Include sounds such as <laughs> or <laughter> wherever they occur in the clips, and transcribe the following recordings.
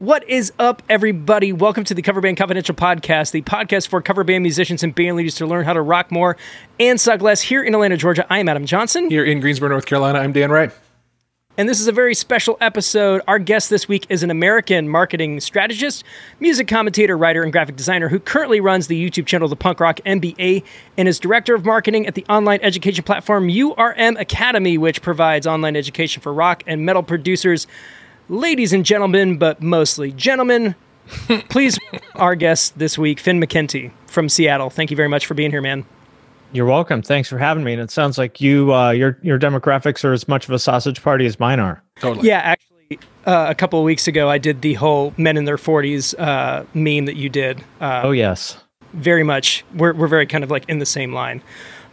What is up, everybody? Welcome to the Cover Band Confidential podcast, the podcast for cover band musicians and band leaders to learn how to rock more and suck less. Here in Atlanta, Georgia, I am Adam Johnson. Here in Greensboro, North Carolina, I'm Dan Wright. And this is a very special episode. Our guest this week is an American marketing strategist, music commentator, writer, and graphic designer who currently runs the YouTube channel The Punk Rock MBA and is director of marketing at the online education platform URM Academy, which provides online education for rock and metal producers ladies and gentlemen, but mostly gentlemen, please, <laughs> our guest this week, Finn McKenty from Seattle. Thank you very much for being here, man. You're welcome. Thanks for having me. And it sounds like you, uh, your your demographics are as much of a sausage party as mine are. Totally. Yeah, actually, uh, a couple of weeks ago, I did the whole men in their 40s uh, meme that you did. Uh, oh yes, very much. We're we're very kind of like in the same line.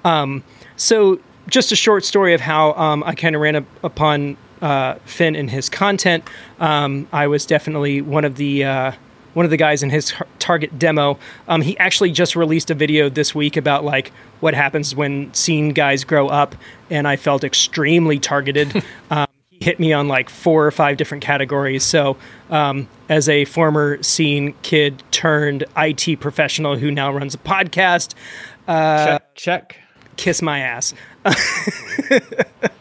Um, so, just a short story of how um, I kind of ran up upon uh, Finn in his content. Um, I was definitely one of the uh, one of the guys in his target demo. Um, he actually just released a video this week about like what happens when scene guys grow up, and I felt extremely targeted. <laughs> um, he hit me on like four or five different categories. So, um, as a former scene kid turned IT professional who now runs a podcast, uh, check, check, kiss my ass. <laughs>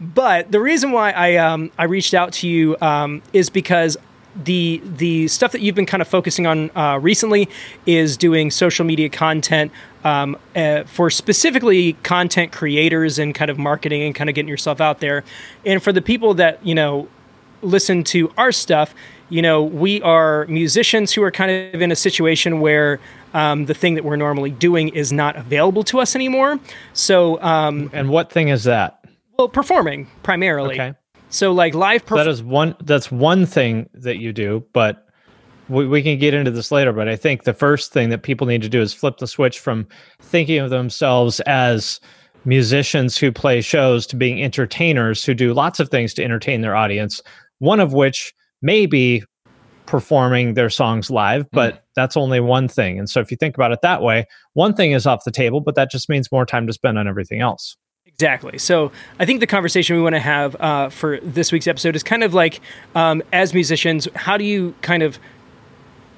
But the reason why I um, I reached out to you um, is because the the stuff that you've been kind of focusing on uh, recently is doing social media content um, uh, for specifically content creators and kind of marketing and kind of getting yourself out there. And for the people that you know listen to our stuff, you know we are musicians who are kind of in a situation where um, the thing that we're normally doing is not available to us anymore. So, um, and what thing is that? Well, performing primarily. Okay. So like live. Perf- that is one. That's one thing that you do, but we, we can get into this later. But I think the first thing that people need to do is flip the switch from thinking of themselves as musicians who play shows to being entertainers who do lots of things to entertain their audience. One of which may be performing their songs live, but mm. that's only one thing. And so if you think about it that way, one thing is off the table, but that just means more time to spend on everything else. Exactly. So I think the conversation we want to have uh, for this week's episode is kind of like, um, as musicians, how do you kind of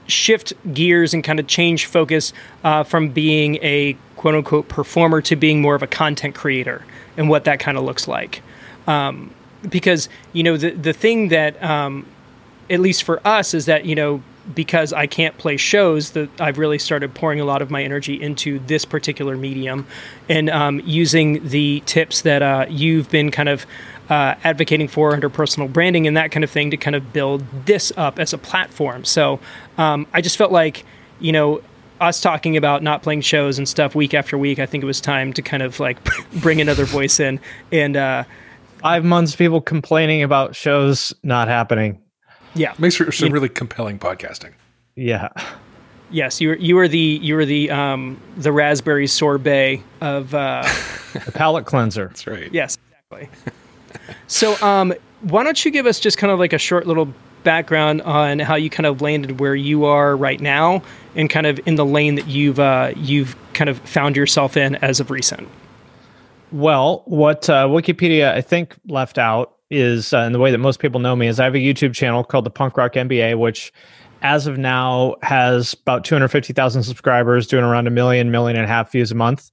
shift gears and kind of change focus uh, from being a quote unquote performer to being more of a content creator and what that kind of looks like? Um, because you know the the thing that um, at least for us is that you know because I can't play shows, that I've really started pouring a lot of my energy into this particular medium, and um, using the tips that uh, you've been kind of uh, advocating for under personal branding and that kind of thing to kind of build this up as a platform. So um, I just felt like you know us talking about not playing shows and stuff week after week. I think it was time to kind of like <laughs> bring another voice in and. Uh, Five months, of people complaining about shows not happening. Yeah, makes for some really compelling podcasting. Yeah. Yes, you were you were the you were the um, the raspberry sorbet of uh, the palate cleanser. That's right. Yes, exactly. <laughs> so, um, why don't you give us just kind of like a short little background on how you kind of landed where you are right now, and kind of in the lane that you've uh, you've kind of found yourself in as of recent. Well, what uh, Wikipedia I think left out is, uh, in the way that most people know me, is I have a YouTube channel called the Punk Rock MBA, which as of now has about 250,000 subscribers, doing around a million, million and a half views a month.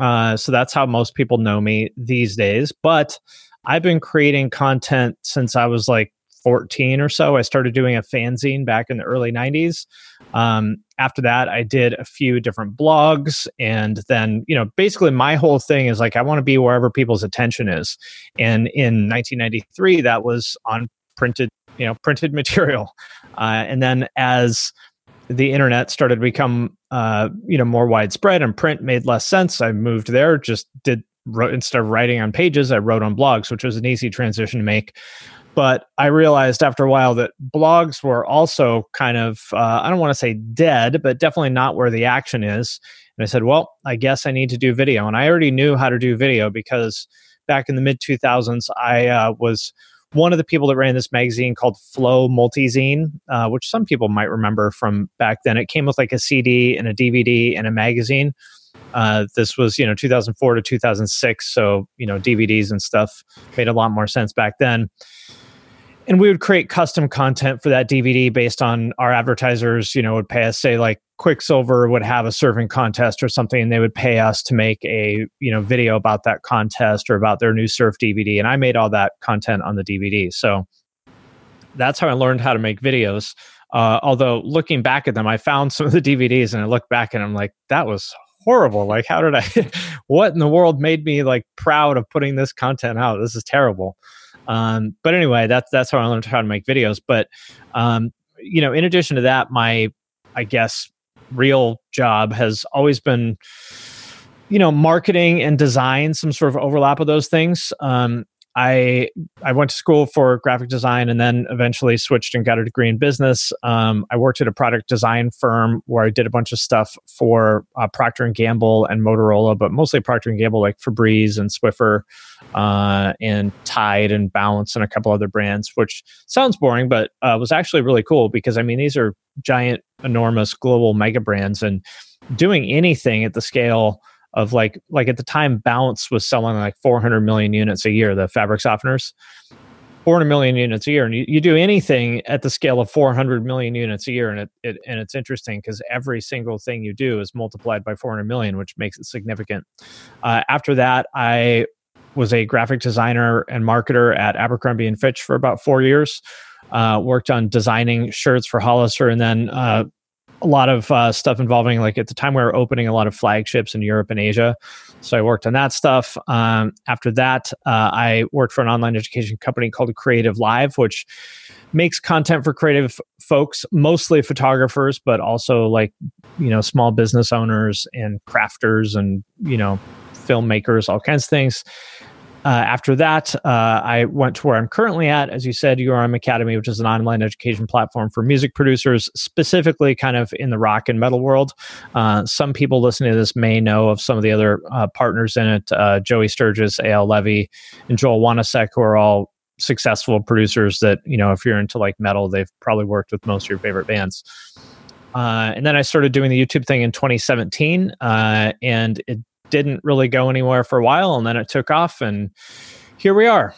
Uh, so that's how most people know me these days. But I've been creating content since I was like 14 or so. I started doing a fanzine back in the early 90s. Um, after that, I did a few different blogs. And then, you know, basically my whole thing is like, I want to be wherever people's attention is. And in 1993, that was on printed, you know, printed <laughs> material. Uh, and then as the internet started to become, uh, you know, more widespread and print made less sense, I moved there, just did wrote instead of writing on pages, I wrote on blogs, which was an easy transition to make. But I realized after a while that blogs were also kind of, uh, I don't want to say dead, but definitely not where the action is. And I said, well, I guess I need to do video. And I already knew how to do video because back in the mid 2000s, I uh, was one of the people that ran this magazine called Flow Multizine, uh, which some people might remember from back then. It came with like a CD and a DVD and a magazine. Uh, this was, you know, 2004 to 2006. So, you know, DVDs and stuff made a lot more sense back then and we would create custom content for that DVD based on our advertisers, you know, would pay us say like Quiksilver would have a serving contest or something and they would pay us to make a, you know, video about that contest or about their new surf DVD and I made all that content on the DVD. So that's how I learned how to make videos. Uh, although looking back at them, I found some of the DVDs and I look back and I'm like, that was horrible. Like, how did I, <laughs> what in the world made me like proud of putting this content out? This is terrible. Um, but anyway, that's that's how I learned how to make videos. But um, you know, in addition to that, my I guess real job has always been you know marketing and design some sort of overlap of those things um, I I went to school for graphic design and then eventually switched and got a degree in business. Um, I worked at a product design firm where I did a bunch of stuff for uh, Procter and Gamble and Motorola, but mostly Procter and Gamble, like Febreze and Swiffer, uh, and Tide and Balance and a couple other brands. Which sounds boring, but uh, was actually really cool because I mean these are giant, enormous global mega brands, and doing anything at the scale of like like at the time Balance was selling like 400 million units a year the fabric softeners 400 million units a year and you, you do anything at the scale of 400 million units a year and it, it and it's interesting because every single thing you do is multiplied by 400 million which makes it significant uh, after that i was a graphic designer and marketer at abercrombie and fitch for about four years uh, worked on designing shirts for hollister and then uh, a lot of uh, stuff involving like at the time we were opening a lot of flagships in Europe and Asia. So I worked on that stuff. Um, after that, uh, I worked for an online education company called Creative Live, which makes content for creative folks, mostly photographers, but also like you know small business owners and crafters and you know filmmakers, all kinds of things. Uh, after that, uh, I went to where I'm currently at. As you said, URM Academy, which is an online education platform for music producers, specifically kind of in the rock and metal world. Uh, some people listening to this may know of some of the other uh, partners in it uh, Joey Sturgis, Eyal Levi, and Joel Wanasek, who are all successful producers that, you know, if you're into like metal, they've probably worked with most of your favorite bands. Uh, and then I started doing the YouTube thing in 2017, and it didn't really go anywhere for a while and then it took off and here we are.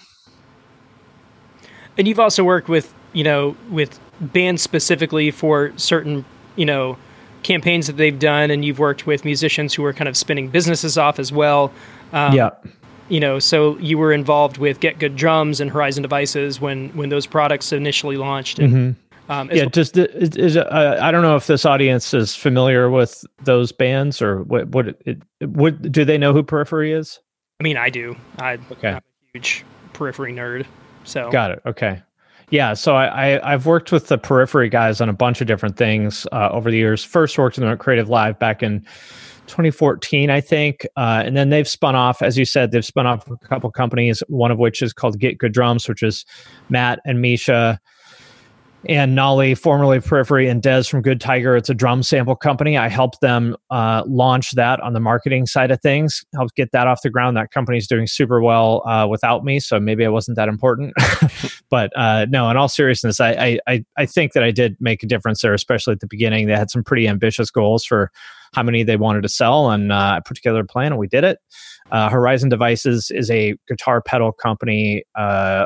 And you've also worked with you know with bands specifically for certain you know campaigns that they've done and you've worked with musicians who are kind of spinning businesses off as well. Um, yeah. you know so you were involved with get good drums and horizon devices when when those products initially launched and, mm-hmm. Um, yeah, well. just is, is uh, I don't know if this audience is familiar with those bands or what. What it, would do they know who Periphery is? I mean, I do. I, okay. I'm a huge Periphery nerd. So got it. Okay. Yeah, so I, I have worked with the Periphery guys on a bunch of different things uh, over the years. First, worked with them at Creative Live back in 2014, I think, uh, and then they've spun off, as you said, they've spun off a couple companies. One of which is called Get Good Drums, which is Matt and Misha and Nolly, formerly Periphery, and Des from Good Tiger. It's a drum sample company. I helped them uh, launch that on the marketing side of things, helped get that off the ground. That company's doing super well uh, without me, so maybe I wasn't that important. <laughs> but uh, no, in all seriousness, I, I I think that I did make a difference there, especially at the beginning. They had some pretty ambitious goals for how many they wanted to sell, and uh, I put together a plan, and we did it. Uh, Horizon Devices is a guitar pedal company uh,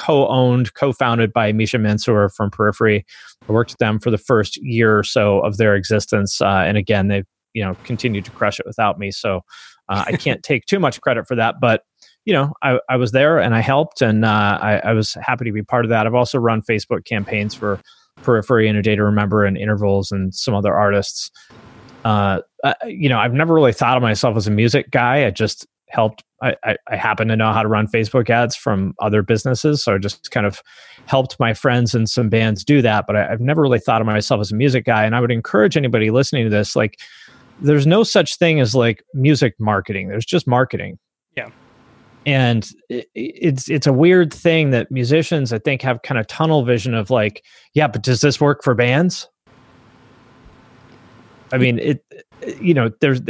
co-owned, co-founded by Misha Mansour from Periphery. I worked with them for the first year or so of their existence, uh, and again, they've you know continued to crush it without me. So uh, I can't <laughs> take too much credit for that, but you know, I, I was there and I helped, and uh, I, I, was happy to be part of that. I've also run Facebook campaigns for Periphery and A Day to Remember and Intervals and some other artists. Uh, you know, I've never really thought of myself as a music guy. I just helped I, I, I, happen to know how to run Facebook ads from other businesses. So I just kind of helped my friends and some bands do that. But I, have never really thought of myself as a music guy. And I would encourage anybody listening to this, like, there's no such thing as like music marketing. There's just marketing. Yeah. And it, it's it's a weird thing that musicians I think have kind of tunnel vision of like, yeah, but does this work for bands? I mean, it you know there's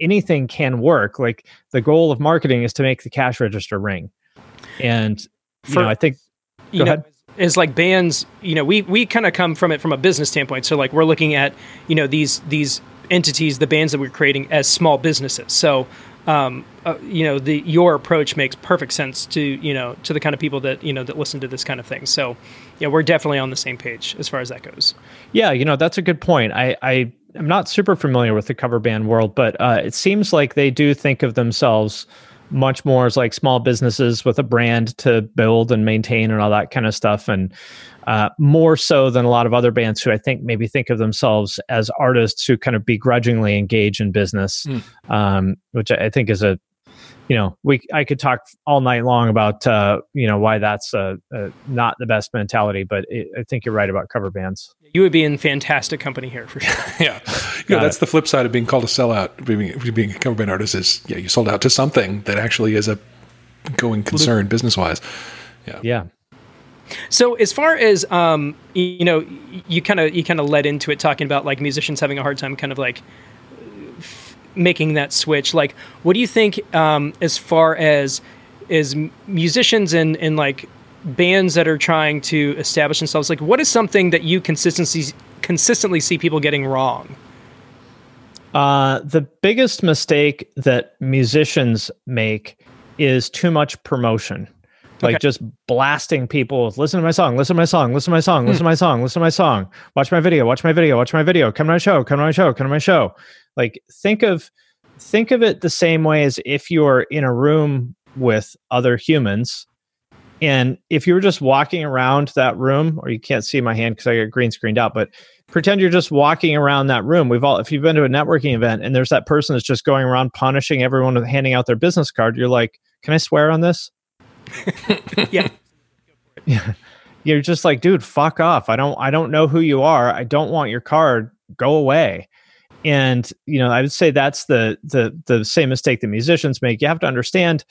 anything can work like the goal of marketing is to make the cash register ring and you For, know i think you know is like bands. You know, we we kind of come from it from a business standpoint. So like we're looking at you know these these entities, the bands that we're creating as small businesses. So um, uh, you know, the your approach makes perfect sense to you know to the kind of people that you know that listen to this kind of thing. So, yeah, we're definitely on the same page as far as that goes. Yeah, you know, that's a good point. I I am not super familiar with the cover band world, but uh, it seems like they do think of themselves much more as like small businesses with a brand to build and maintain and all that kind of stuff and uh, more so than a lot of other bands who I think maybe think of themselves as artists who kind of begrudgingly engage in business, mm. um, which I think is a you know we I could talk all night long about uh, you know why that's uh, uh, not the best mentality, but it, I think you're right about cover bands. You would be in fantastic company here for sure. <laughs> yeah, you know, that's it. the flip side of being called a sellout. Being, being a cover band artist is yeah, you sold out to something that actually is a going concern business wise. Yeah, yeah. So as far as um, you know, you kind of you kind of led into it talking about like musicians having a hard time kind of like f- making that switch. Like, what do you think um, as far as is musicians and and like bands that are trying to establish themselves? Like, what is something that you consistently consistently see people getting wrong? Uh, the biggest mistake that musicians make is too much promotion like okay. just blasting people with listen to my song listen to my song listen to my song listen to my song listen to my song watch my video watch my video watch my video come to my show come to my show come to my show like think of think of it the same way as if you're in a room with other humans and if you were just walking around that room or you can't see my hand because i get green screened out but pretend you're just walking around that room we've all if you've been to a networking event and there's that person that's just going around punishing everyone with handing out their business card you're like can i swear on this <laughs> yeah. Yeah. You're just like, dude, fuck off. I don't I don't know who you are. I don't want your card. Go away. And, you know, I would say that's the the the same mistake that musicians make. You have to understand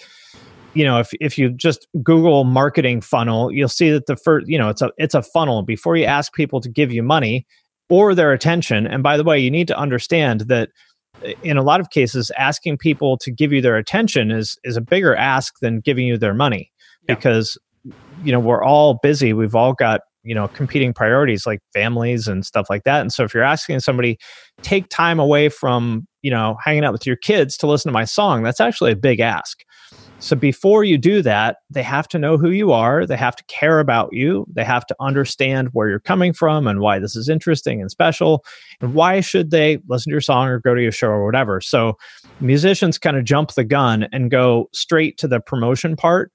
you know if, if you just google marketing funnel you'll see that the first you know it's a it's a funnel before you ask people to give you money or their attention and by the way you need to understand that eh, in a lot of cases asking people to give you their attention is is a bigger ask than giving you their money yeah. because you know we're all busy we've all got you know competing priorities like families and stuff like that and so if you're asking somebody take time away from you know hanging out with your kids to listen to my song that's actually a big ask so before you do that, they have to know who you are. They have to care about you. They have to understand where you're coming from and why this is interesting and special. And why should they listen to your song or go to your show or whatever. So musicians kind of jump the gun and go straight to the promotion part.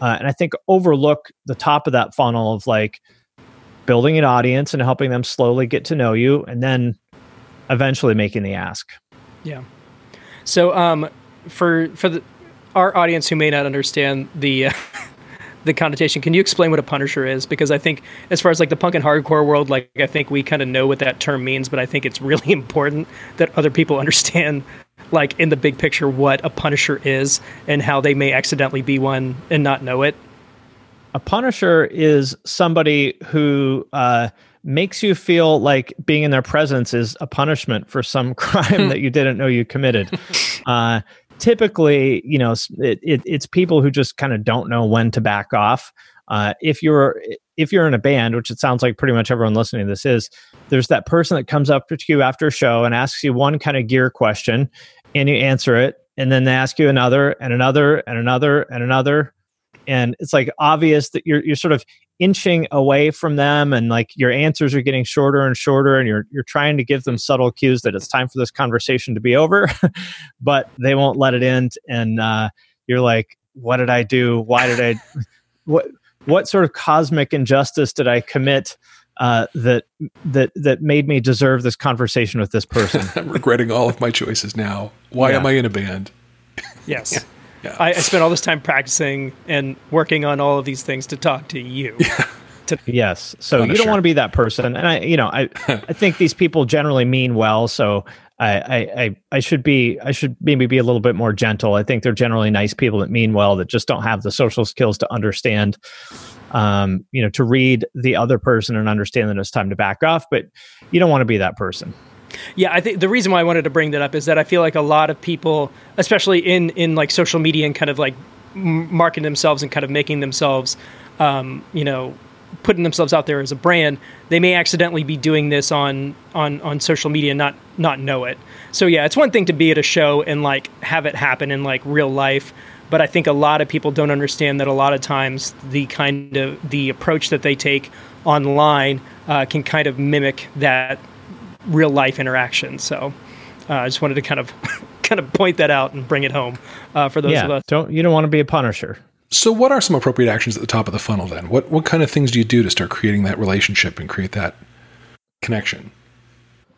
Uh, and I think overlook the top of that funnel of like building an audience and helping them slowly get to know you and then eventually making the ask. Yeah. So um, for for the our audience who may not understand the uh, <laughs> the connotation, can you explain what a punisher is? Because I think, as far as like the punk and hardcore world, like I think we kind of know what that term means, but I think it's really <laughs> important that other people <laughs> understand, like in the big picture, what a punisher is and how they may accidentally be one and not know it. A punisher is somebody who uh, makes you feel like being in their presence is a punishment for some <laughs> crime that you didn't know you committed. <laughs> Uh, typically, you know, it, it, it's people who just kind of don't know when to back off. Uh, if you're if you're in a band, which it sounds like pretty much everyone listening to this is, there's that person that comes up to you after a show and asks you one kind of gear question, and you answer it, and then they ask you another and another and another and another, and it's like obvious that you're you're sort of inching away from them and like your answers are getting shorter and shorter and you're you're trying to give them subtle cues that it's time for this conversation to be over <laughs> but they won't let it end and uh, you're like what did i do? Why did i <laughs> what what sort of cosmic injustice did i commit uh, that that that made me deserve this conversation with this person? I'm <laughs> regretting all of my choices now. Why yeah. am i in a band? Yes yeah. Yeah. I, I spent all this time practicing and working on all of these things to talk to you. Yeah. To- yes. So you don't want to be that person. And I, you know, I, <laughs> I think these people generally mean well. So I, I, I should be, I should maybe be a little bit more gentle. I think they're generally nice people that mean well, that just don't have the social skills to understand, um, you know, to read the other person and understand that it's time to back off. But you don't want to be that person. Yeah, I think the reason why I wanted to bring that up is that I feel like a lot of people, especially in in like social media and kind of like marketing themselves and kind of making themselves, um, you know, putting themselves out there as a brand, they may accidentally be doing this on on on social media, not not know it. So yeah, it's one thing to be at a show and like have it happen in like real life, but I think a lot of people don't understand that a lot of times the kind of the approach that they take online uh, can kind of mimic that real life interaction. So uh, I just wanted to kind of <laughs> kind of point that out and bring it home uh, for those yeah, of us. Don't you don't want to be a punisher. So, what are some appropriate actions at the top of the funnel then? What what kind of things do you do to start creating that relationship and create that connection?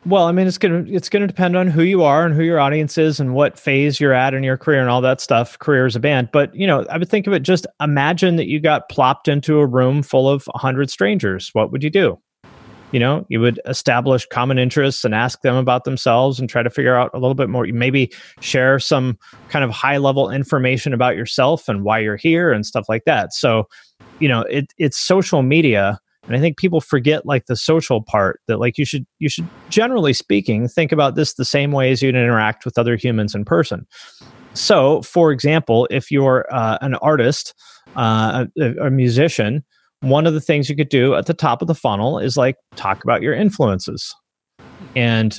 Well, I mean, it's gonna it's gonna depend on who you are and who your audience is and what phase you're at in your career and all that stuff. Career as a band, but you know, I would think of it. Just imagine that you got plopped into a room full of hundred strangers. What would you do? You know you would establish common interests and ask them about themselves and try to figure out a little bit more maybe share some kind of high level information about yourself and why you're here and stuff like that. So you know it, it's social media and i think people forget like the social part that like you should you should generally speaking think about this the same way as you'd interact with other humans in person. So for example if you're uh, an artist uh, a, a musician one of the things you could do at the top of the funnel is like talk about your influences. And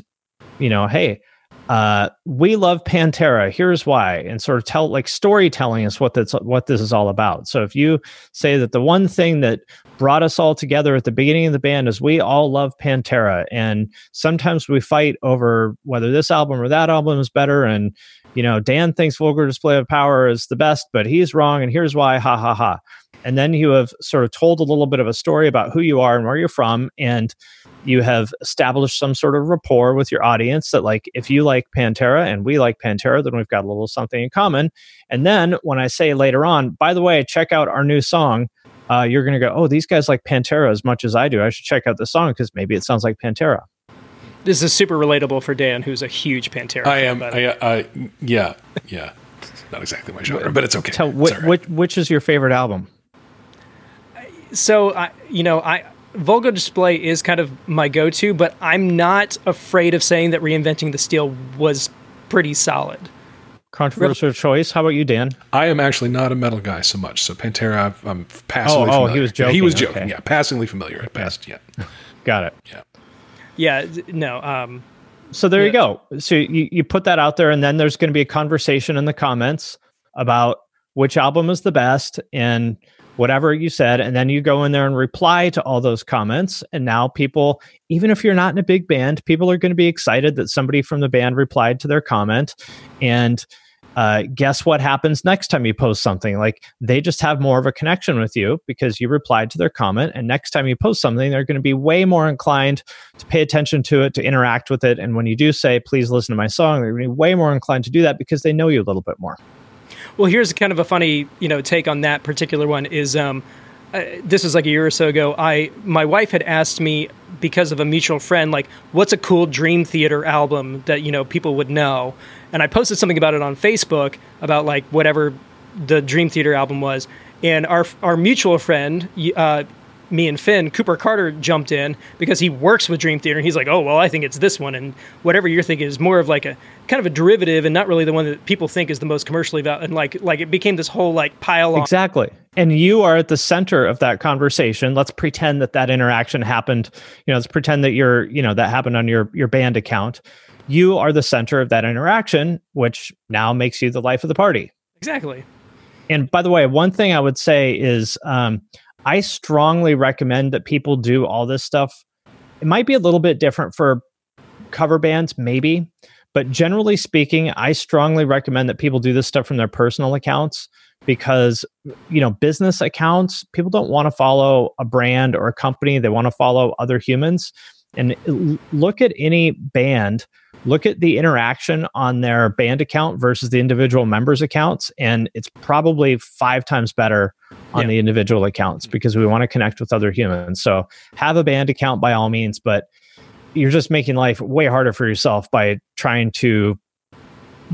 you know hey uh, we love pantera. Here's why. And sort of tell like storytelling is what that's what this is all about. So if you say that the one thing that brought us all together at the beginning of the band is we all love pantera and sometimes we fight over whether this album or that album is better and you know dan thinks vulgar display of power is the best but he's wrong and here's why ha ha ha and then you have sort of told a little bit of a story about who you are and where you're from and you have established some sort of rapport with your audience that like if you like pantera and we like pantera then we've got a little something in common. And then when i say later on by the way check out our new song uh, you're going to go oh these guys like pantera as much as i do. I should check out the song because maybe it sounds like pantera. This is super relatable for dan who's a huge pantera i am. I, I, yeah yeah. Not exactly my genre but it's okay. Tell, wh- right. which, which is your favorite album so I, you know, I Vulgar Display is kind of my go-to, but I'm not afraid of saying that reinventing the steel was pretty solid. Controversial choice. How about you, Dan? I am actually not a metal guy so much. So Pantera, I'm passively. Oh, oh familiar. he was joking. He was joking. Okay. Yeah, passingly familiar at best. Yeah. <laughs> Got it. Yeah. Yeah. No. Um, so there yeah. you go. So you, you put that out there, and then there's going to be a conversation in the comments about which album is the best and whatever you said and then you go in there and reply to all those comments and now people even if you're not in a big band people are going to be excited that somebody from the band replied to their comment and uh, guess what happens next time you post something? Like they just have more of a connection with you because you replied to their comment and next time you post something they're going to be way more inclined to pay attention to it to interact with it and when you do say please listen to my song they're going to be way more inclined to do that because they know you a little bit more well, here's kind of a funny, you know, take on that particular one. Is um, uh, this was like a year or so ago. I my wife had asked me because of a mutual friend, like, what's a cool Dream Theater album that you know people would know, and I posted something about it on Facebook about like whatever the Dream Theater album was, and our our mutual friend, uh, me and Finn, Cooper Carter jumped in because he works with Dream Theater. And he's like, oh, well, I think it's this one. And whatever you're thinking is more of like a kind of a derivative and not really the one that people think is the most commercially valuable. And like, like it became this whole like pile on. Exactly. And you are at the center of that conversation. Let's pretend that that interaction happened. You know, let's pretend that you're, you know, that happened on your, your band account. You are the center of that interaction, which now makes you the life of the party. Exactly. And by the way, one thing I would say is, um, I strongly recommend that people do all this stuff. It might be a little bit different for cover bands, maybe, but generally speaking, I strongly recommend that people do this stuff from their personal accounts because you know business accounts people don't want to follow a brand or a company they want to follow other humans and look at any band look at the interaction on their band account versus the individual members accounts and it's probably five times better on yeah. the individual accounts because we want to connect with other humans so have a band account by all means but you're just making life way harder for yourself by trying to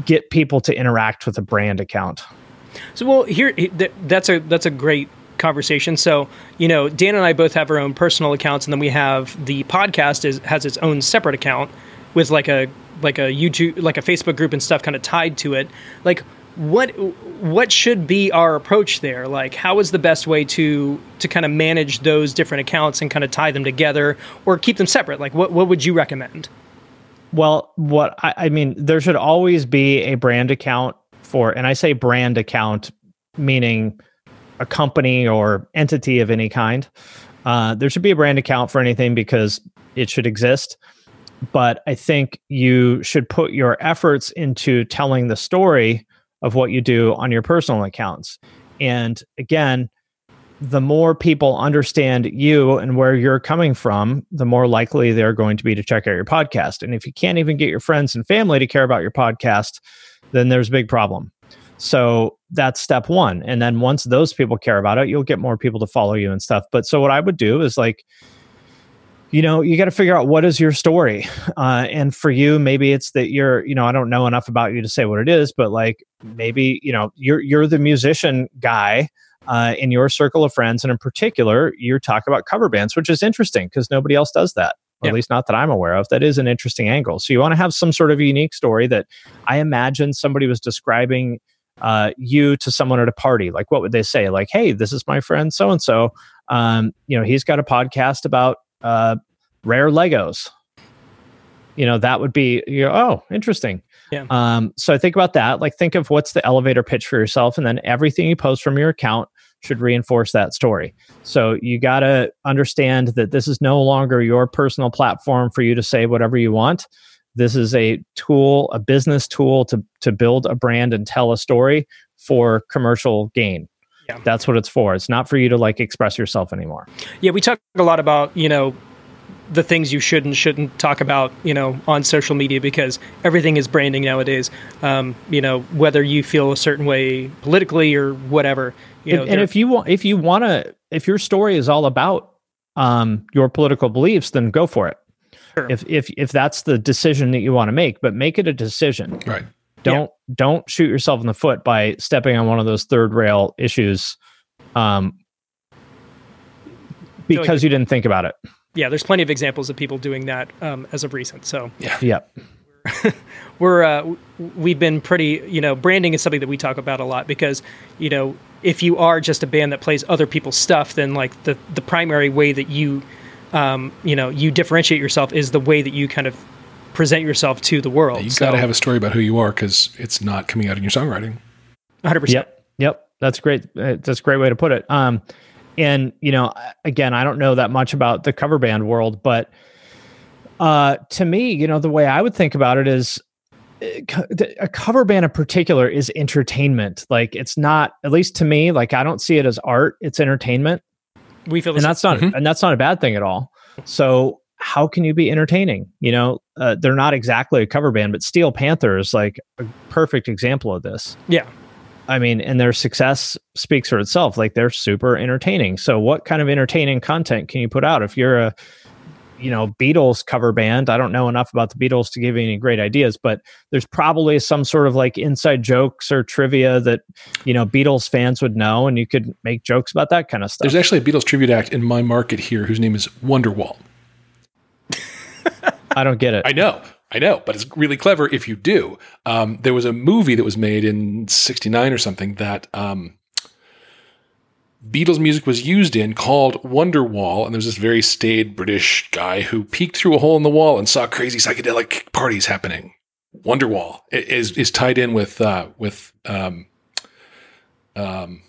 get people to interact with a brand account so well here that's a that's a great conversation. So, you know, Dan and I both have our own personal accounts, and then we have the podcast is has its own separate account with like a like a YouTube like a Facebook group and stuff kind of tied to it. Like what what should be our approach there? Like, how is the best way to to kind of manage those different accounts and kind of tie them together or keep them separate? Like, what what would you recommend? Well, what I, I mean, there should always be a brand account for, and I say brand account meaning a company or entity of any kind. Uh, there should be a brand account for anything because it should exist. But I think you should put your efforts into telling the story of what you do on your personal accounts. And again, the more people understand you and where you're coming from, the more likely they're going to be to check out your podcast. And if you can't even get your friends and family to care about your podcast, then there's a big problem. So that's step one. And then once those people care about it, you'll get more people to follow you and stuff. But so what I would do is like, you know, you got to figure out what is your story. Uh, and for you, maybe it's that you're, you know, I don't know enough about you to say what it is, but like maybe, you know, you're, you're the musician guy uh, in your circle of friends. And in particular, you're talking about cover bands, which is interesting because nobody else does that. Yeah. at least not that I'm aware of. That is an interesting angle. So you want to have some sort of unique story that I imagine somebody was describing uh, you to someone at a party. Like, what would they say? Like, hey, this is my friend so and so. You know, he's got a podcast about uh, rare Legos. You know, that would be, you know, oh, interesting. Yeah. Um, so I think about that. Like, think of what's the elevator pitch for yourself, and then everything you post from your account should reinforce that story. So you got to understand that this is no longer your personal platform for you to say whatever you want. This is a tool, a business tool to to build a brand and tell a story for commercial gain. Yeah. That's what it's for. It's not for you to like express yourself anymore. Yeah, we talk a lot about, you know, the things you should and shouldn't talk about, you know, on social media because everything is branding nowadays. Um, you know, whether you feel a certain way politically or whatever. You know, and if you want, if you want to, if your story is all about um, your political beliefs, then go for it. Sure. If if if that's the decision that you want to make, but make it a decision. Right. Don't yeah. don't shoot yourself in the foot by stepping on one of those third rail issues, um, because you didn't think about it yeah, there's plenty of examples of people doing that um, as of recent. So yeah, yep. <laughs> we're uh, we've been pretty. You know, branding is something that we talk about a lot because you know if you are just a band that plays other people's stuff, then like the the primary way that you um, you know you differentiate yourself is the way that you kind of present yourself to the world. Yeah, you so, got to have a story about who you are because it's not coming out in your songwriting. 100. percent Yep. Yep. That's great. That's a great way to put it. Um, and you know again i don't know that much about the cover band world but uh to me you know the way i would think about it is uh, a cover band in particular is entertainment like it's not at least to me like i don't see it as art it's entertainment we feel and that's not mm-hmm. and that's not a bad thing at all so how can you be entertaining you know uh, they're not exactly a cover band but steel panther is like a perfect example of this yeah I mean, and their success speaks for itself. Like they're super entertaining. So, what kind of entertaining content can you put out if you're a, you know, Beatles cover band? I don't know enough about the Beatles to give you any great ideas, but there's probably some sort of like inside jokes or trivia that you know Beatles fans would know, and you could make jokes about that kind of stuff. There's actually a Beatles tribute act in my market here whose name is Wonderwall. I don't get it. I know. I know, but it's really clever if you do. Um, there was a movie that was made in '69 or something that um, Beatles music was used in called Wonderwall, and there was this very staid British guy who peeked through a hole in the wall and saw crazy psychedelic parties happening. Wonderwall is is tied in with uh, with um, um,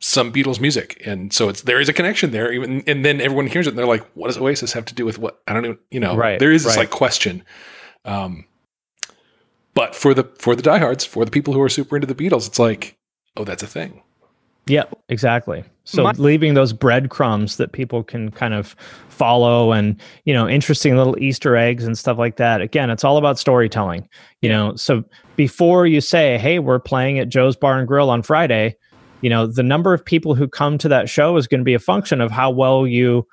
some Beatles music, and so it's there is a connection there. Even and then everyone hears it, and they're like, "What does Oasis have to do with what?" I don't even, you know. Right. There is this right. like question. Um, but for the for the diehards, for the people who are super into the Beatles, it's like, oh, that's a thing. Yeah, exactly. So My- leaving those breadcrumbs that people can kind of follow and, you know, interesting little Easter eggs and stuff like that. Again, it's all about storytelling, you know. So before you say, hey, we're playing at Joe's Bar and Grill on Friday, you know the number of people who come to that show is going to be a function of how well you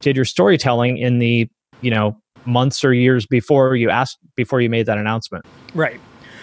did your storytelling in the you know months or years before you asked before you made that announcement. Right.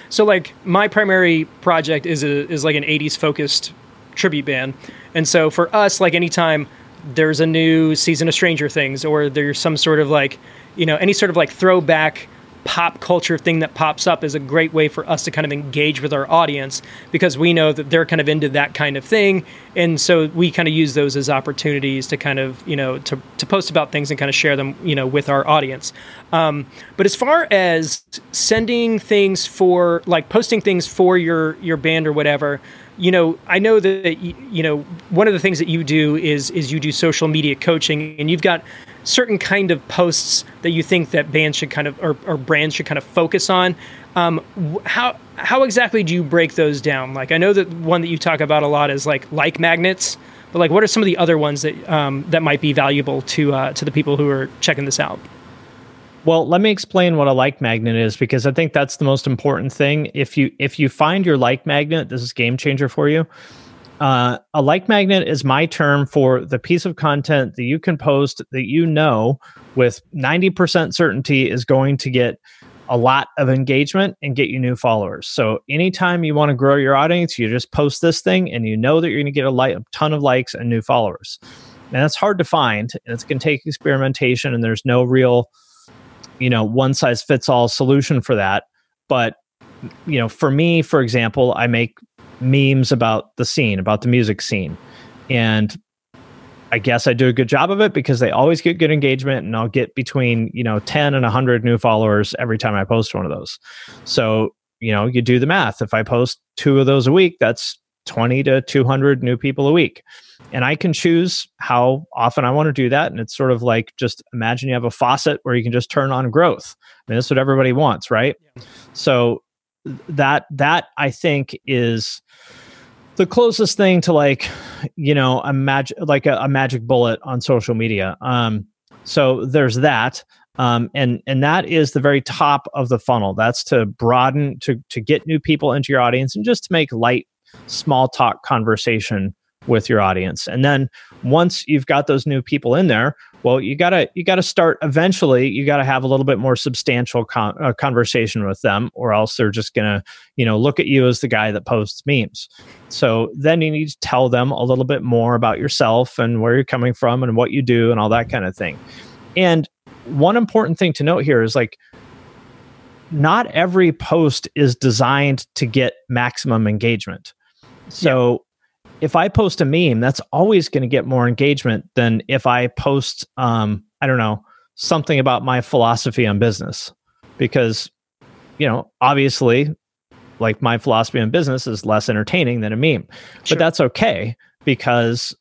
So like my primary project is a, is like an 80s focused tribute band. And so for us like anytime there's a new season of stranger things or there's some sort of like you know any sort of like throwback pop culture thing that pops up is a great way for us to kind of engage with our audience because we know that they're kind of into that kind of thing. And so we kind of use those as opportunities to kind of you know to, to post about things and kind of share them you know with our audience. Um, but as far as sending things for like posting things for your your band or whatever you know i know that you know one of the things that you do is is you do social media coaching and you've got certain kind of posts that you think that bands should kind of or, or brands should kind of focus on. Um, how how exactly do you break those down? Like I know that one that you talk about a lot is like like magnets, but like what are some of the other ones that um, that might be valuable to uh, to the people who are checking this out? Well, let me explain what a like magnet is because I think that's the most important thing. If you if you find your like magnet, this is game changer for you. Uh, a like magnet is my term for the piece of content that you can post that you know with 90% certainty is going to get a lot of engagement and get you new followers. So anytime you want to grow your audience, you just post this thing and you know that you're going to get a, like, a ton of likes and new followers. And that's hard to find and it's going to take experimentation and there's no real you know one size fits all solution for that. But you know, for me, for example, I make memes about the scene, about the music scene. And I guess I do a good job of it because they always get good engagement and I'll get between, you know, 10 and 100 new followers every time I post one of those. So, you know, you do the math. If I post two of those a week, that's 20 to 200 new people a week. And I can choose how often I want to do that. And it's sort of like just imagine you have a faucet where you can just turn on growth. I mean, that's what everybody wants, right? Yeah. So that that I think is the closest thing to like you know a magic like a, a, magic bullet on social media. Um so there's that. Um and and that is the very top of the funnel. That's to broaden to to get new people into your audience and just to make light small talk conversation with your audience. And then once you've got those new people in there well you gotta you gotta start eventually you gotta have a little bit more substantial con- uh, conversation with them or else they're just gonna you know look at you as the guy that posts memes. So then you need to tell them a little bit more about yourself and where you're coming from and what you do and all that kind of thing. And one important thing to note here is like not every post is designed to get maximum engagement. So if I post a meme, that's always going to get more engagement than if I post, um, I don't know, something about my philosophy on business. Because, you know, obviously, like my philosophy on business is less entertaining than a meme, sure. but that's okay because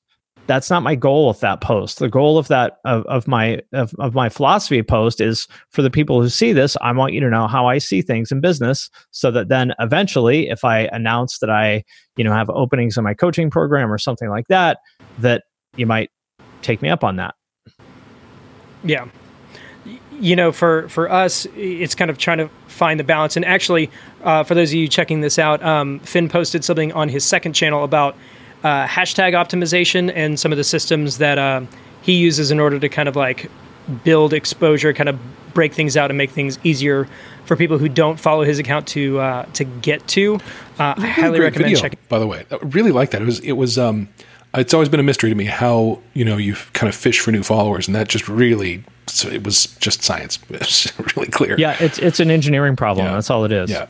that's not my goal with that post. The goal of that of, of my of, of my philosophy post is for the people who see this, I want you to know how I see things in business so that then eventually if I announce that I, you know, have openings in my coaching program or something like that, that you might take me up on that. Yeah. You know, for for us, it's kind of trying to find the balance. And actually, uh, for those of you checking this out, um, Finn posted something on his second channel about uh, hashtag optimization and some of the systems that uh, he uses in order to kind of like build exposure, kind of break things out and make things easier for people who don't follow his account to uh, to get to. Uh, I highly recommend video, checking. By the way, I really like that. It was it was um, it's always been a mystery to me how you know you kind of fish for new followers, and that just really it was just science. <laughs> It was really clear. Yeah, it's it's an engineering problem. Yeah. That's all it is. Yeah.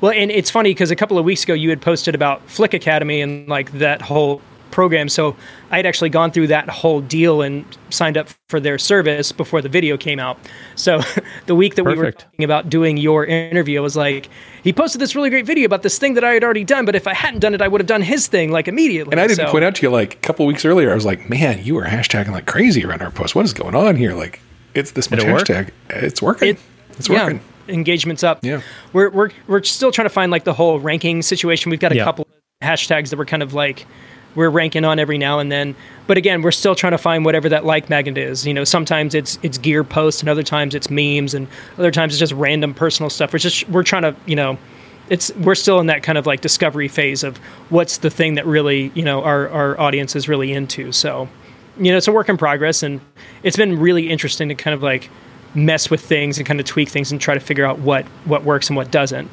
Well, and it's funny because a couple of weeks ago you had posted about Flick Academy and like that whole program. So I had actually gone through that whole deal and signed up for their service before the video came out. So <laughs> the week that Perfect. we were talking about doing your interview, I was like, he posted this really great video about this thing that I had already done, but if I hadn't done it, I would have done his thing like immediately. And I didn't so, point out to you like a couple weeks earlier, I was like, man, you were hashtagging like crazy around our post. What is going on here? Like, it's this much it hashtag. Work? It's working. It, it's working. Yeah engagements up. Yeah. We're we're we're still trying to find like the whole ranking situation. We've got a yeah. couple hashtags that we're kind of like we're ranking on every now and then. But again, we're still trying to find whatever that like magnet is. You know, sometimes it's it's gear posts and other times it's memes and other times it's just random personal stuff. We're just we're trying to, you know, it's we're still in that kind of like discovery phase of what's the thing that really, you know, our our audience is really into. So, you know, it's a work in progress and it's been really interesting to kind of like mess with things and kind of tweak things and try to figure out what what works and what doesn't.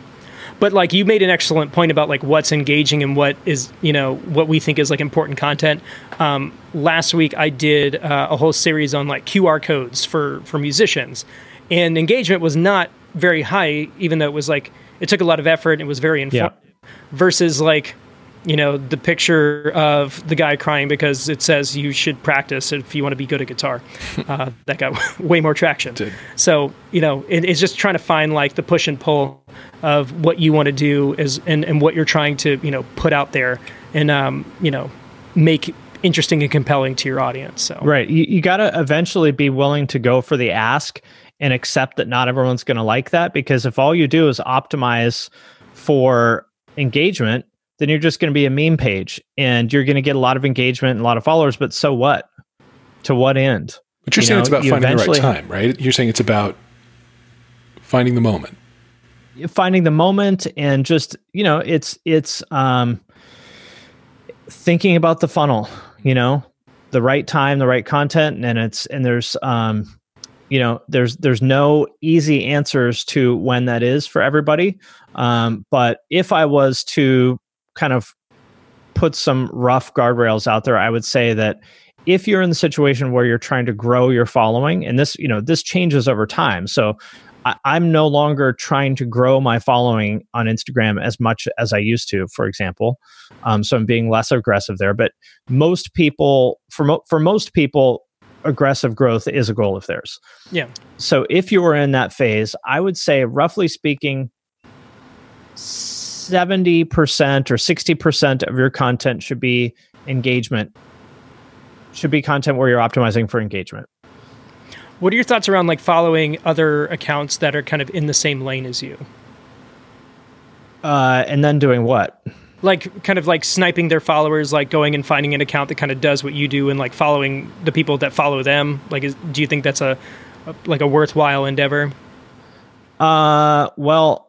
But like you made an excellent point about like what's engaging and what is you know what we think is like important content. Um, last week i did uh, a whole series on like qr codes for for musicians. And engagement was not very high, even though it was like it took a lot of effort and it was very informative. Versus like you know the picture of the guy crying because it says you should practice if you want to be good at guitar <laughs> uh, that got <laughs> way more traction Did. so you know it, it's just trying to find like the push and pull of what you want to do is and, and what you're trying to you know put out there and um, you know make interesting and compelling to your audience so Right. You, you got to eventually be willing to go for the ask and accept that not everyone's going to like that because if all you do is optimize for engagement, then you're just going to be a meme page and you're going to get a lot of engagement and a lot of followers. But so what? To what end? But you're You saying know, it's about finding the right time, right? You're saying it's about finding the moment. finding the moment and just you know it's it's um thinking about the funnel you know the right time the right content and it's and there's um you know there's there's no easy answers to when that is for everybody um but if i was to kind of put some rough guardrails out there i would say that if you're in the situation where you're trying to grow your following and this you know this changes over time so I, I'm no longer trying to grow my following on Instagram as much as I used to, for example. Um, so I'm being less aggressive there. But most people, for mo- for most people, aggressive growth is a goal of theirs. yeah So if you were in that phase, I would say, roughly speaking, 70% or 60% of your content should be engagement, should be content where you're optimizing for engagement. what are your thoughts around like following other accounts that are kind of in the same lane as you Uh, and then doing what? like kind of like sniping their followers like going and finding an account that kind of does what you do and like following the people that follow them like is, do you think that's a, a like a worthwhile endeavor Uh, well,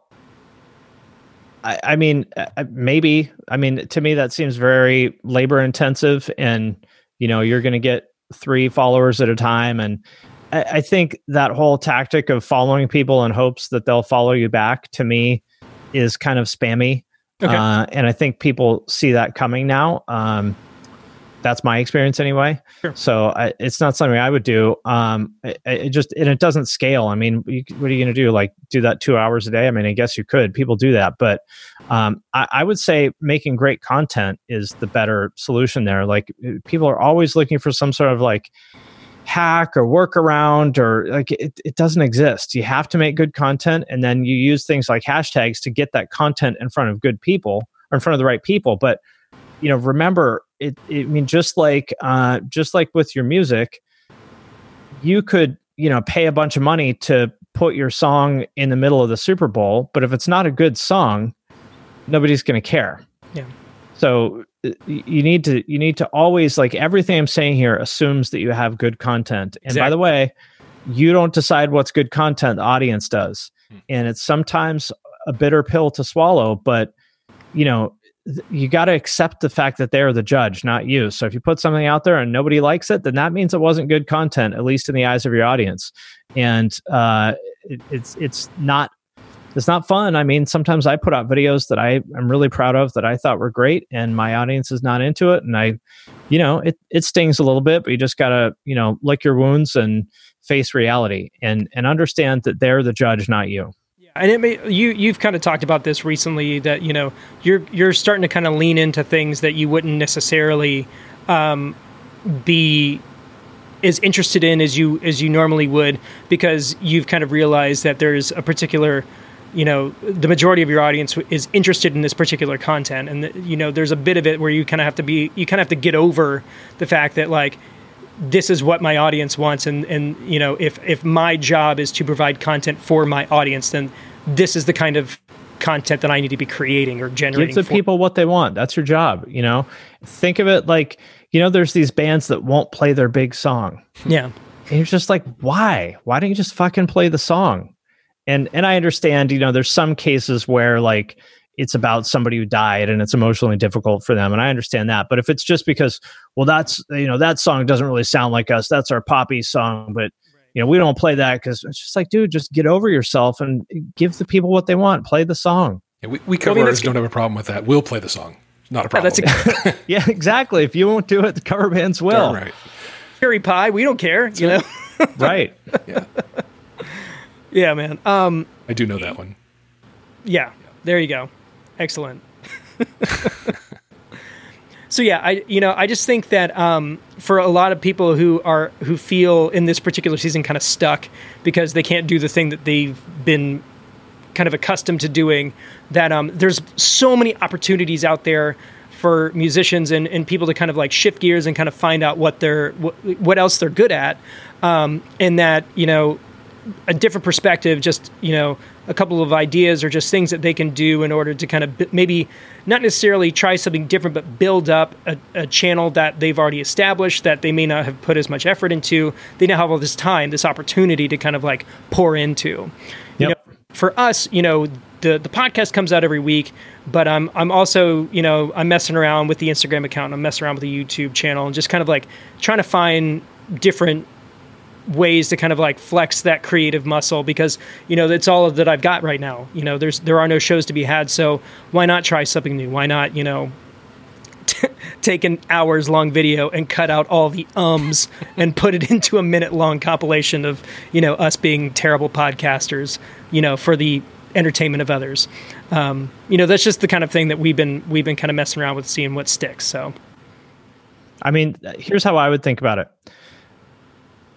I, I mean, uh, maybe. I mean, to me, that seems very labor intensive, and you know, you're going to get three followers at a time, and I, I think that whole tactic of following people in hopes that they'll follow you back, to me, is kind of spammy. Okay. Uh, and I think people see that coming now. Um, that's my experience anyway. Sure. So I, it's not something I would do. Um, it, it just and it doesn't scale. I mean, you, what are you going to do? Like do that two hours a day? I mean, I guess you could. People do that, but um, I, I would say making great content is the better solution there. Like people are always looking for some sort of like hack or workaround or like it, it doesn't exist. You have to make good content and then you use things like hashtags to get that content in front of good people or in front of the right people. But you know, remember it, it I mean just like uh just like with your music, you could, you know, pay a bunch of money to put your song in the middle of the Super Bowl, but if it's not a good song, nobody's going to care. Yeah. So uh, you need to you need to always like everything I'm saying here assumes that you have good content. And by the way, you don't decide what's good content, the audience does. Hmm. And it's sometimes a bitter pill to swallow, but you know, you got to accept the fact that they're the judge, not you. So if you put something out there and nobody likes it, then that means it wasn't good content, at least in the eyes of your audience. And uh, it, it's it's not it's not fun. I mean, sometimes I put out videos that I am really proud of that I thought were great, and my audience is not into it, and I, you know, it it stings a little bit, but you just gotta you know lick your wounds and face reality and and understand that they're the judge, not you. And it may, you you've kind of talked about this recently that you know you're you're starting to kind of lean into things that you wouldn't necessarily um, be as interested in as you as you normally would because you've kind of realized that there's a particular you know the majority of your audience is interested in this particular content. And you know there's a bit of it where you kind of have to be you kind of have to get over the fact that like this is what my audience wants and and you know if if my job is to provide content for my audience then this is the kind of content that I need to be creating or generating Give the for- people what they want. That's your job. You know, think of it like you know, there's these bands that won't play their big song. yeah And you're just like, why? Why don't you just fucking play the song? And and I understand, you know, there's some cases where like it's about somebody who died and it's emotionally difficult for them. And I understand that. But if it's just because, well, that's you know, that song doesn't really sound like us. That's our poppy song, but you know, we don't play that because it's just like, dude, just get over yourself and give the people what they want. Play the song. Yeah, we, we cover mean, artists that's- don't have a problem with that. We'll play the song. Not a problem. that's a <laughs> Yeah, exactly. If you won't do it, the cover bands will. Darn right. cherry pie we don't care you know <laughs> right. Yeah. Yeah, man. Um, I do know that one. Yeah, there you go. Excellent. <laughs> so yeah, I you know I just think that um, for a lot of people who are who feel in this particular season kind of stuck because they can't do the thing that they've been kind of accustomed to doing, that um, there's so many opportunities out there for musicians and, and people to kind of like shift gears and kind of find out what they're what, what else they're good at, um, and that you know a different perspective, just you know a couple of ideas or just things that they can do in order to kind of b- maybe not necessarily try something different, but build up a, a, channel that they've already established that they may not have put as much effort into. They now have all this time, this opportunity to kind of like pour into. Yep. You know, for us, you know, the the podcast comes out every week, but I'm I'm also you know I'm messing around with the Instagram account, I'm messing around with the YouTube channel, and just kind of like trying to find different ways to kind of like flex that creative muscle because you know that's all that I've got right now. You know, there's there are no shows to be had, so why not try something new? Why not you know t- <laughs> take an hours long video and cut out all the ums <laughs> and put it into a minute long compilation of you know us being terrible podcasters. You know, for the entertainment of others. Um, you know, that's just the kind of thing that we've been we've been kind of messing around with, seeing what sticks. So, I mean, here's how I would think about it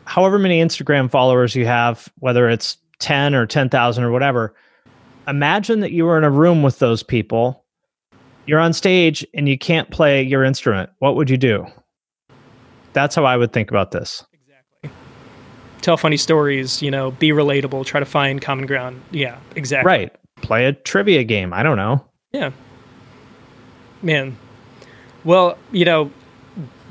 however many Instagram followers you have, whether it's 10 or 10,000 or whatever, imagine that you were in a room with those people. You're on stage and you can't play your instrument. What would you do? That's how I would think about this. Exactly. Tell funny stories, you know, be relatable, try to find common ground. Yeah, exactly. Right. Play a trivia game. I don't know. Yeah. Man. Well, you know,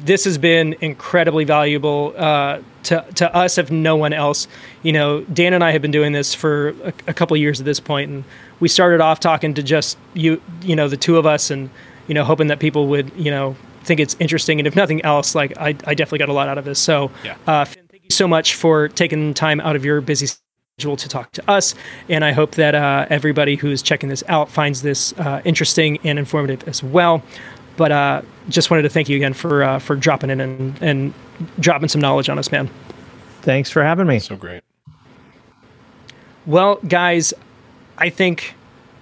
this has been incredibly valuable uh, to to us, if no one else. You know, Dan and I have been doing this for a, a couple of years at this point, and we started off talking to just you, you know, the two of us, and you know, hoping that people would, you know, think it's interesting, and if nothing else, like I, I definitely got a lot out of this. So, yeah. uh, Finn, thank you so much for taking time out of your busy schedule to talk to us, and I hope that uh, everybody who's checking this out finds this uh, interesting and informative as well. But uh, just wanted to thank you again for uh, for dropping in and, and dropping some knowledge on us, man. Thanks for having me. So great. Well, guys, I think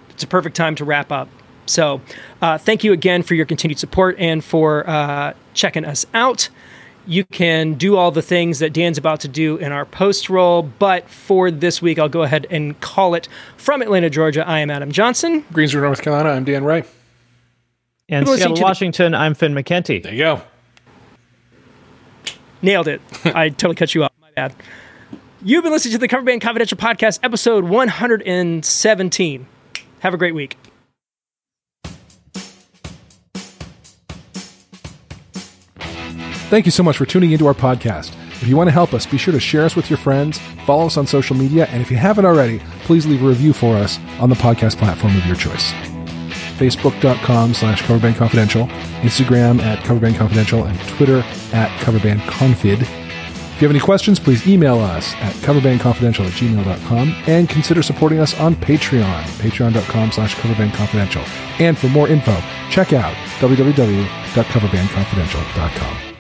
it's a perfect time to wrap up. So, uh, thank you again for your continued support and for uh, checking us out. You can do all the things that Dan's about to do in our post roll, but for this week, I'll go ahead and call it from Atlanta, Georgia. I am Adam Johnson. Greensboro, North Carolina. I'm Dan Ray. And Seattle, Washington, the- I'm Finn McKenty. There you go. Nailed it. <laughs> I totally cut you off. My bad. You've been listening to the Cover Band Confidential Podcast, episode 117. Have a great week. Thank you so much for tuning into our podcast. If you want to help us, be sure to share us with your friends, follow us on social media, and if you haven't already, please leave a review for us on the podcast platform of your choice facebook.com slash coverbandconfidential, Instagram at coverbandconfidential, and Twitter at coverbandconfid. If you have any questions, please email us at coverbandconfidential at gmail.com and consider supporting us on Patreon, patreon.com slash coverbandconfidential. And for more info, check out www.coverbandconfidential.com.